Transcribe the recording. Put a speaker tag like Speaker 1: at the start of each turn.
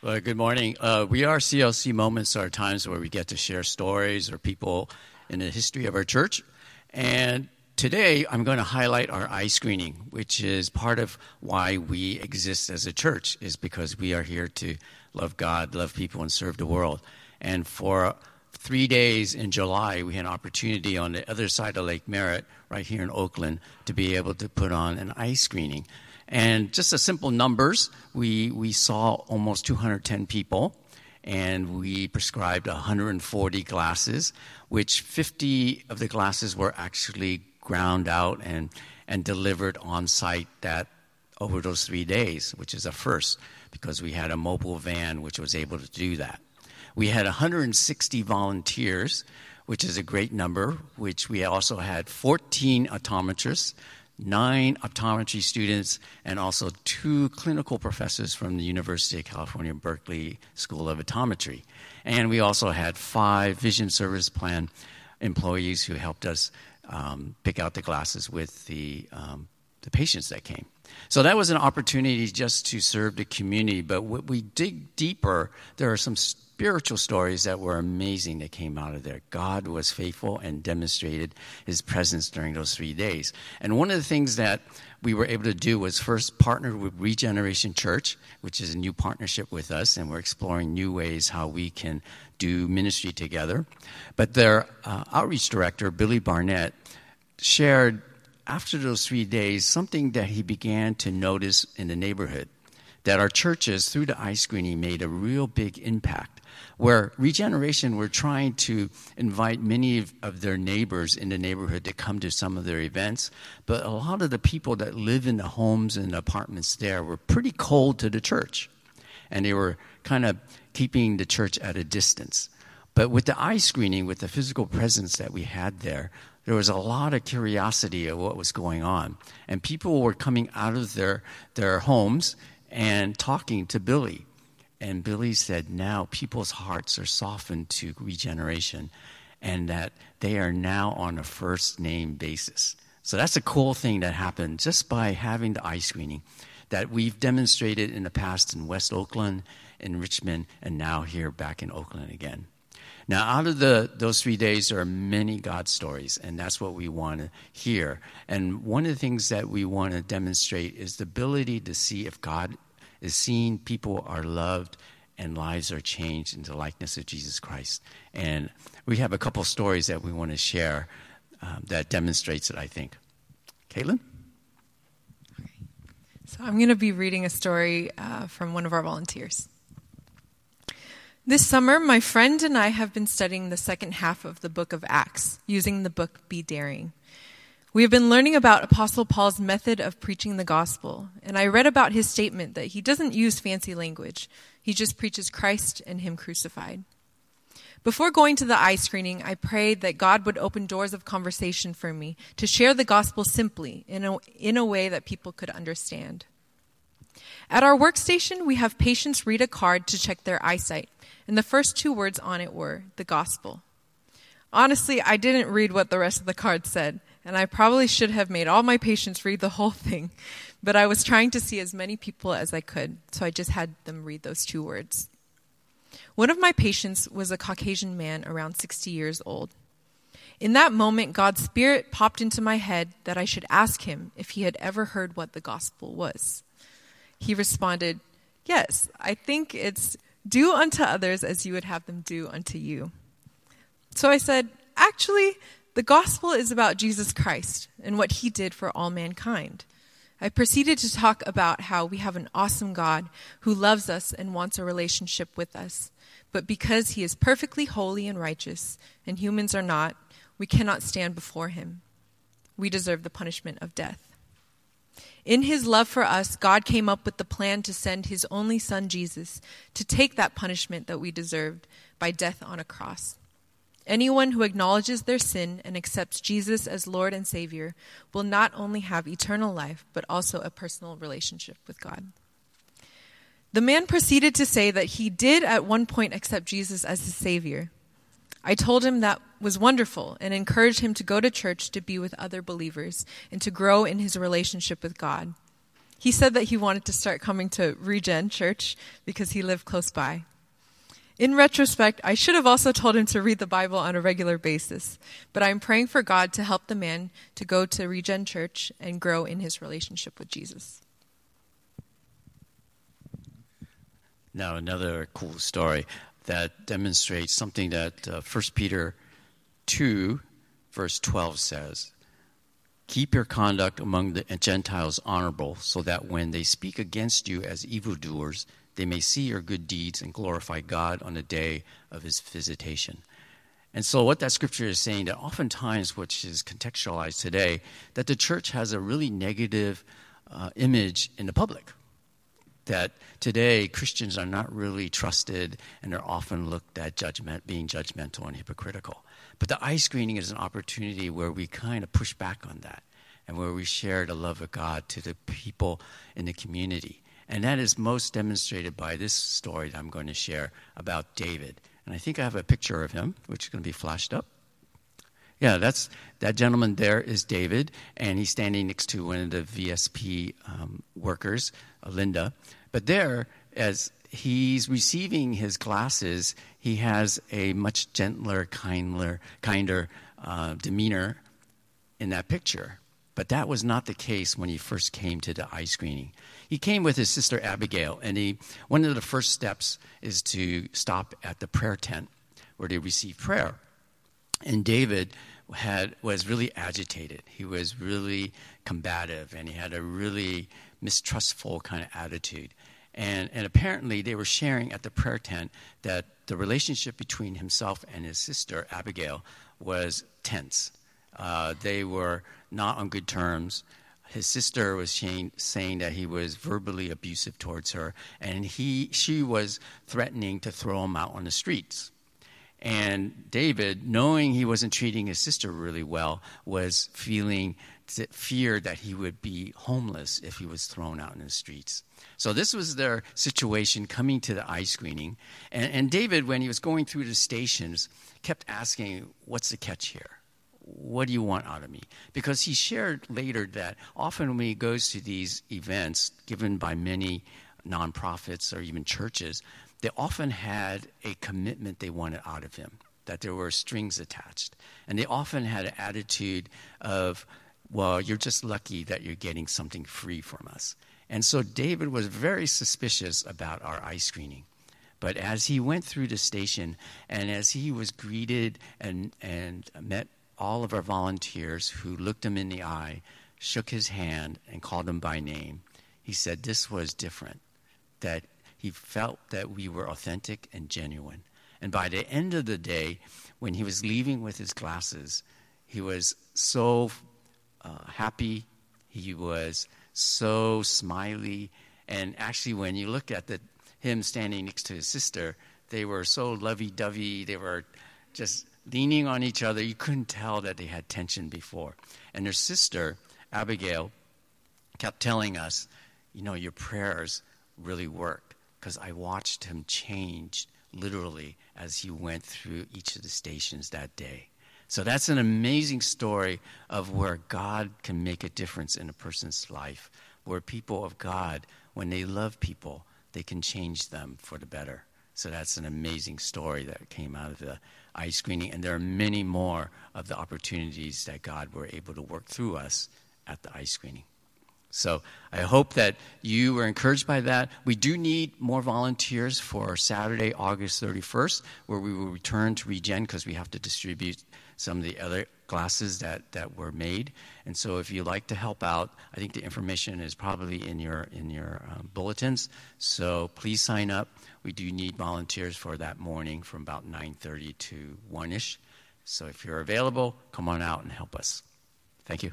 Speaker 1: Well, good morning. Uh, we are CLC Moments are times where we get to share stories or people in the history of our church. And today I'm going to highlight our eye screening, which is part of why we exist as a church, is because we are here to love God, love people, and serve the world. And for three days in July, we had an opportunity on the other side of Lake Merritt, right here in Oakland, to be able to put on an eye screening. And just a simple numbers, we, we saw almost 210 people and we prescribed 140 glasses, which 50 of the glasses were actually ground out and, and delivered on site that over those three days, which is a first because we had a mobile van which was able to do that. We had 160 volunteers, which is a great number, which we also had 14 optometrists, nine optometry students, and also two clinical professors from the University of California, Berkeley School of Optometry. And we also had five Vision Service Plan employees who helped us um, pick out the glasses with the, um, the patients that came. So that was an opportunity just to serve the community. But when we dig deeper, there are some spiritual stories that were amazing that came out of there. God was faithful and demonstrated his presence during those three days. And one of the things that we were able to do was first partner with Regeneration Church, which is a new partnership with us, and we're exploring new ways how we can do ministry together. But their uh, outreach director, Billy Barnett, shared after those three days something that he began to notice in the neighborhood that our churches, through the eye screening, made a real big impact where Regeneration were trying to invite many of, their neighbors in the neighborhood to come to some of their events. But a lot of the people that live in the homes and apartments there were pretty cold to the church. And they were kind of keeping the church at a distance. But with the eye screening, with the physical presence that we had there, there was a lot of curiosity of what was going on. And people were coming out of their, their homes and talking to Billy and Billy said, now people's hearts are softened to regeneration and that they are now on a first name basis. So that's a cool thing that happened just by having the eye screening that we've demonstrated in the past in West Oakland, in Richmond, and now here back in Oakland again. Now, out of the, those three days, there are many God stories, and that's what we want to hear. And one of the things that we want to demonstrate is the ability to see if God is seeing people are loved and lives are changed into the likeness of Jesus Christ. And we have a couple stories that we want to share um, that demonstrates it, I think. Caitlin?
Speaker 2: Okay. So I'm going to be reading a story uh, from one of our volunteers. This summer, my friend and I have been studying the second half of the book of Acts using the book Be Daring. We have been learning about Apostle Paul's method of preaching the gospel, and I read about his statement that he doesn't use fancy language. He just preaches Christ and Him crucified. Before going to the eye screening, I prayed that God would open doors of conversation for me to share the gospel simply in a, in a way that people could understand. At our workstation, we have patients read a card to check their eyesight, and the first two words on it were the gospel. Honestly, I didn't read what the rest of the card said and I probably should have made all my patients read the whole thing, but I was trying to see as many people as I could, so I just had them read those two words. One of my patients was a Caucasian man around 60 years old. In that moment, God's Spirit popped into my head that I should ask him if he had ever heard what the gospel was. He responded, Yes, I think it's do unto others as you would have them do unto you. So I said, Actually, the gospel is about Jesus Christ and what he did for all mankind. I proceeded to talk about how we have an awesome God who loves us and wants a relationship with us. But because he is perfectly holy and righteous, and humans are not, we cannot stand before him. We deserve the punishment of death. In his love for us, God came up with the plan to send his only son, Jesus, to take that punishment that we deserved by death on a cross. Anyone who acknowledges their sin and accepts Jesus as Lord and Savior will not only have eternal life, but also a personal relationship with God. The man proceeded to say that he did at one point accept Jesus as his Savior. I told him that was wonderful and encouraged him to go to church to be with other believers and to grow in his relationship with God. He said that he wanted to start coming to Regen Church because he lived close by. In retrospect, I should have also told him to read the Bible on a regular basis, but I'm praying for God to help the man to go to Regen Church and grow in his relationship with Jesus.
Speaker 1: Now, another cool story that demonstrates something that uh, 1 Peter 2, verse 12 says Keep your conduct among the Gentiles honorable, so that when they speak against you as evildoers, they may see your good deeds and glorify God on the day of his visitation. And so, what that scripture is saying that oftentimes, which is contextualized today, that the church has a really negative uh, image in the public that today Christians are not really trusted and are often looked at judgment, being judgmental and hypocritical. But the eye screening is an opportunity where we kind of push back on that and where we share the love of God to the people in the community. And that is most demonstrated by this story that I'm going to share about David. And I think I have a picture of him, which is going to be flashed up. Yeah, that's that gentleman there is David, and he's standing next to one of the VSP um, workers, Linda. But there, as he's receiving his glasses, he has a much gentler, kinder, kinder uh, demeanor in that picture. But that was not the case when he first came to the eye screening. He came with his sister Abigail, and he, one of the first steps is to stop at the prayer tent where they receive prayer. And David had was really agitated. He was really combative, and he had a really mistrustful kind of attitude. And, and apparently, they were sharing at the prayer tent that the relationship between himself and his sister, Abigail, was tense. Uh, they were not on good terms. His sister was saying, saying that he was verbally abusive towards her, and he, she was threatening to throw him out on the streets. And David, knowing he wasn't treating his sister really well, was feeling fear that he would be homeless if he was thrown out in the streets. So this was their situation coming to the eye screening. And, and David, when he was going through the stations, kept asking, What's the catch here? What do you want out of me? Because he shared later that often when he goes to these events given by many nonprofits or even churches, they often had a commitment they wanted out of him, that there were strings attached. And they often had an attitude of, well, you're just lucky that you're getting something free from us. And so David was very suspicious about our eye screening. But as he went through the station and as he was greeted and, and met all of our volunteers who looked him in the eye, shook his hand, and called him by name, he said this was different, that he felt that we were authentic and genuine. And by the end of the day, when he was leaving with his glasses, he was so uh, happy. He was so smiley. And actually, when you look at the, him standing next to his sister, they were so lovey dovey. They were just leaning on each other. You couldn't tell that they had tension before. And their sister, Abigail, kept telling us, you know, your prayers really worked because I watched him change literally as he went through each of the stations that day. So that's an amazing story of where God can make a difference in a person's life, where people of God, when they love people, they can change them for the better. So that's an amazing story that came out of the eye screening. And there are many more of the opportunities that God were able to work through us at the eye screening. So I hope that you were encouraged by that. We do need more volunteers for Saturday, August 31st, where we will return to Regen because we have to distribute some of the other glasses that, that were made. And so if you'd like to help out, I think the information is probably in your, in your um, bulletins. So please sign up. We do need volunteers for that morning from about 9.30 to 1ish. So if you're available, come on out and help us. Thank you.